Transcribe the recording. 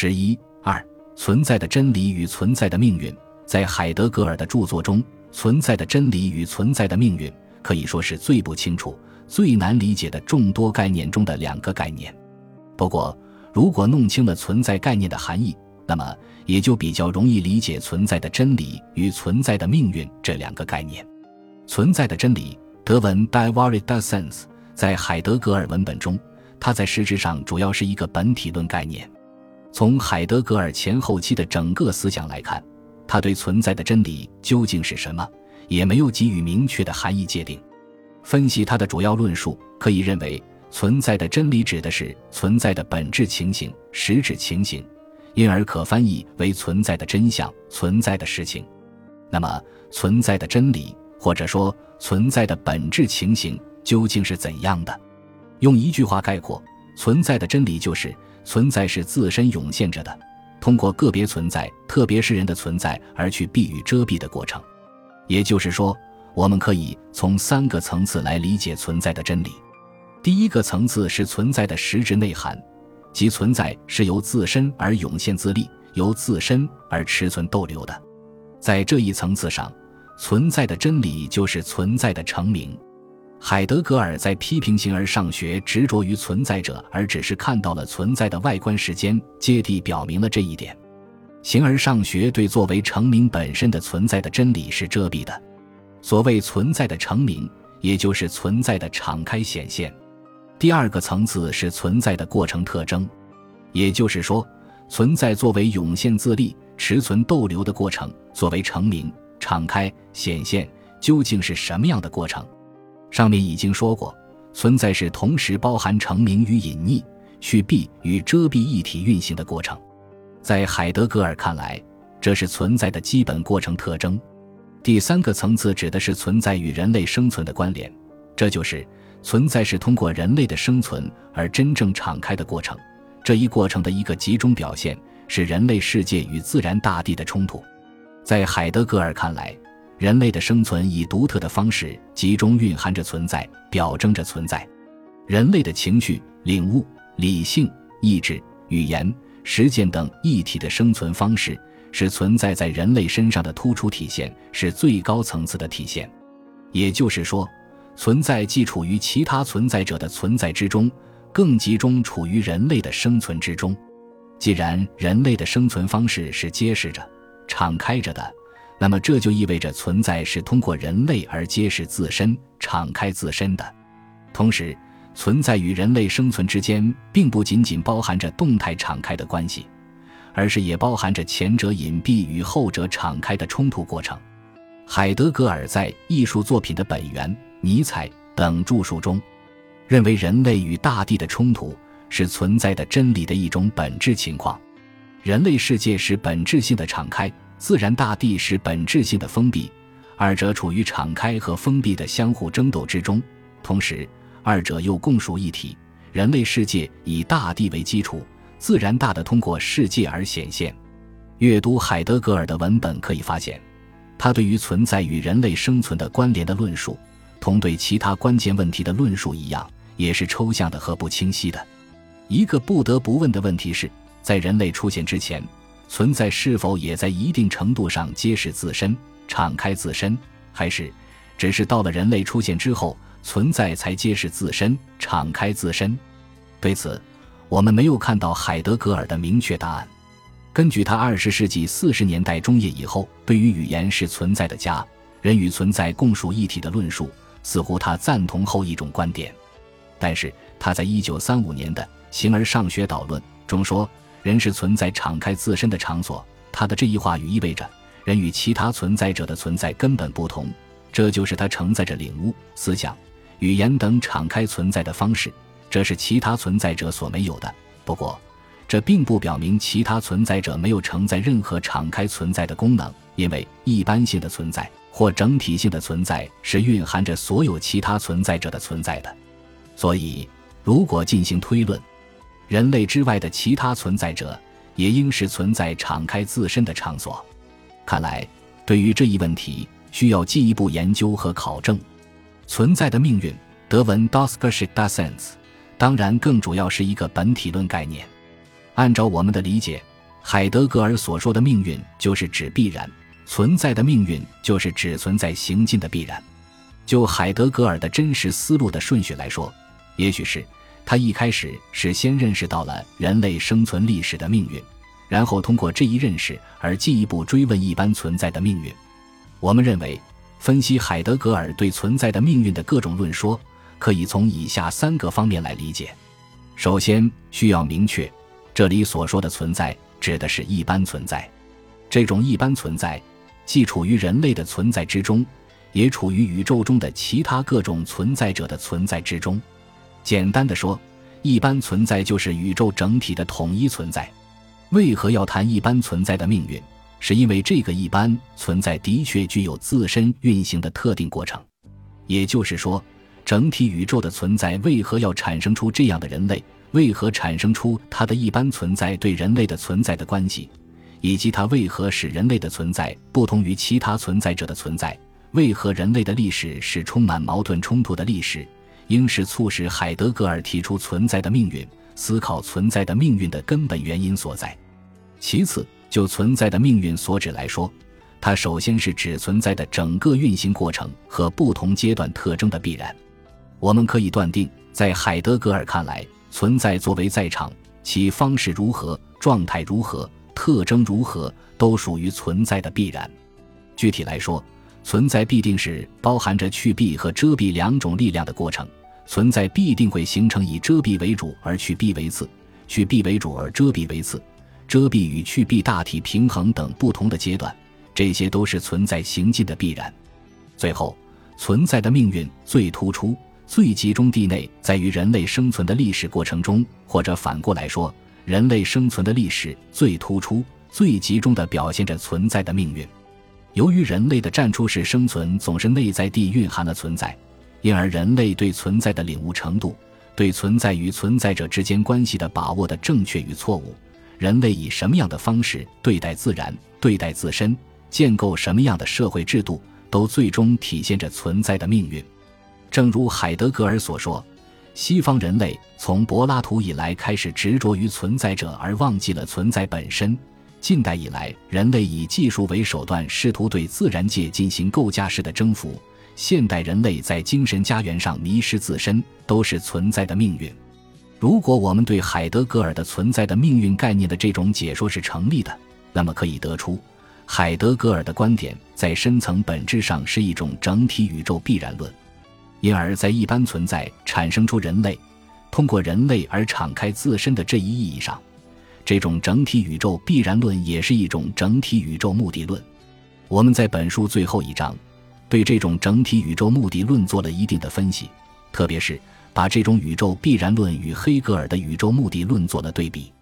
十一二，存在的真理与存在的命运，在海德格尔的著作中，存在的真理与存在的命运可以说是最不清楚、最难理解的众多概念中的两个概念。不过，如果弄清了存在概念的含义，那么也就比较容易理解存在的真理与存在的命运这两个概念。存在的真理，德文 d i v a r i t sense，在海德格尔文本中，它在实质上主要是一个本体论概念。从海德格尔前后期的整个思想来看，他对存在的真理究竟是什么，也没有给予明确的含义界定。分析他的主要论述，可以认为，存在的真理指的是存在的本质情形、实质情形，因而可翻译为存在的真相、存在的事情。那么，存在的真理。或者说，存在的本质情形究竟是怎样的？用一句话概括，存在的真理就是：存在是自身涌现着的，通过个别存在，特别是人的存在而去避与遮蔽的过程。也就是说，我们可以从三个层次来理解存在的真理。第一个层次是存在的实质内涵，即存在是由自身而涌现自立，由自身而持存逗留的。在这一层次上。存在的真理就是存在的成名。海德格尔在批评形而上学执着于存在者，而只是看到了存在的外观时间，接地表明了这一点。形而上学对作为成名本身的存在的真理是遮蔽的。所谓存在的成名，也就是存在的敞开显现。第二个层次是存在的过程特征，也就是说，存在作为涌现自立、持存逗留的过程，作为成名。敞开显现究竟是什么样的过程？上面已经说过，存在是同时包含成名与隐匿、去蔽与遮蔽一体运行的过程。在海德格尔看来，这是存在的基本过程特征。第三个层次指的是存在与人类生存的关联，这就是存在是通过人类的生存而真正敞开的过程。这一过程的一个集中表现是人类世界与自然大地的冲突。在海德格尔看来，人类的生存以独特的方式集中蕴含着存在，表征着存在。人类的情绪、领悟、理性、意志、语言、实践等一体的生存方式，是存在在人类身上的突出体现，是最高层次的体现。也就是说，存在既处于其他存在者的存在之中，更集中处于人类的生存之中。既然人类的生存方式是揭示着。敞开着的，那么这就意味着存在是通过人类而揭示自身、敞开自身的。同时，存在与人类生存之间，并不仅仅包含着动态敞开的关系，而是也包含着前者隐蔽与后者敞开的冲突过程。海德格尔在《艺术作品的本源》《尼采》等著述中，认为人类与大地的冲突是存在的真理的一种本质情况。人类世界是本质性的敞开，自然大地是本质性的封闭，二者处于敞开和封闭的相互争斗之中，同时二者又共属一体。人类世界以大地为基础，自然大的通过世界而显现。阅读海德格尔的文本可以发现，他对于存在与人类生存的关联的论述，同对其他关键问题的论述一样，也是抽象的和不清晰的。一个不得不问的问题是。在人类出现之前，存在是否也在一定程度上揭示自身、敞开自身，还是只是到了人类出现之后，存在才揭示自身、敞开自身？对此，我们没有看到海德格尔的明确答案。根据他二十世纪四十年代中叶以后对于语言是存在的家、人与存在共属一体的论述，似乎他赞同后一种观点。但是他在一九三五年的《形而上学导论》中说。人是存在敞开自身的场所。他的这一话语意味着，人与其他存在者的存在根本不同。这就是他承载着领悟、思想、语言等敞开存在的方式，这是其他存在者所没有的。不过，这并不表明其他存在者没有承载任何敞开存在的功能，因为一般性的存在或整体性的存在是蕴含着所有其他存在者的存在的。所以，如果进行推论，人类之外的其他存在者也应是存在敞开自身的场所。看来，对于这一问题需要进一步研究和考证。存在的命运，德文 d o s k e r s c h i t d a s e n s 当然更主要是一个本体论概念。按照我们的理解，海德格尔所说的命运就是指必然存在的命运，就是指存在行进的必然。就海德格尔的真实思路的顺序来说，也许是他一开始是先认识到了人类生存历史的命运，然后通过这一认识而进一步追问一般存在的命运。我们认为，分析海德格尔对存在的命运的各种论说，可以从以下三个方面来理解。首先，需要明确，这里所说的存在指的是一般存在，这种一般存在既处于人类的存在之中。也处于宇宙中的其他各种存在者的存在之中。简单的说，一般存在就是宇宙整体的统一存在。为何要谈一般存在的命运？是因为这个一般存在的确具有自身运行的特定过程。也就是说，整体宇宙的存在为何要产生出这样的人类？为何产生出它的一般存在对人类的存在的关系？以及它为何使人类的存在不同于其他存在者的存在？为何人类的历史是充满矛盾冲突的历史？应是促使海德格尔提出存在的命运、思考存在的命运的根本原因所在。其次，就存在的命运所指来说，它首先是指存在的整个运行过程和不同阶段特征的必然。我们可以断定，在海德格尔看来，存在作为在场，其方式如何、状态如何、特征如何，都属于存在的必然。具体来说，存在必定是包含着去蔽和遮蔽两种力量的过程，存在必定会形成以遮蔽为主而去蔽为次，去蔽为主而遮蔽为次，遮蔽与去蔽大体平衡等不同的阶段，这些都是存在行进的必然。最后，存在的命运最突出、最集中地内在于人类生存的历史过程中，或者反过来说，人类生存的历史最突出、最集中地表现着存在的命运。由于人类的战出式生存总是内在地蕴含了存在，因而人类对存在的领悟程度，对存在与存在者之间关系的把握的正确与错误，人类以什么样的方式对待自然、对待自身，建构什么样的社会制度，都最终体现着存在的命运。正如海德格尔所说，西方人类从柏拉图以来开始执着于存在者，而忘记了存在本身。近代以来，人类以技术为手段，试图对自然界进行构架式的征服。现代人类在精神家园上迷失自身，都是存在的命运。如果我们对海德格尔的存在的命运概念的这种解说是成立的，那么可以得出，海德格尔的观点在深层本质上是一种整体宇宙必然论。因而，在一般存在产生出人类，通过人类而敞开自身的这一意义上。这种整体宇宙必然论也是一种整体宇宙目的论。我们在本书最后一章，对这种整体宇宙目的论做了一定的分析，特别是把这种宇宙必然论与黑格尔的宇宙目的论做了对比。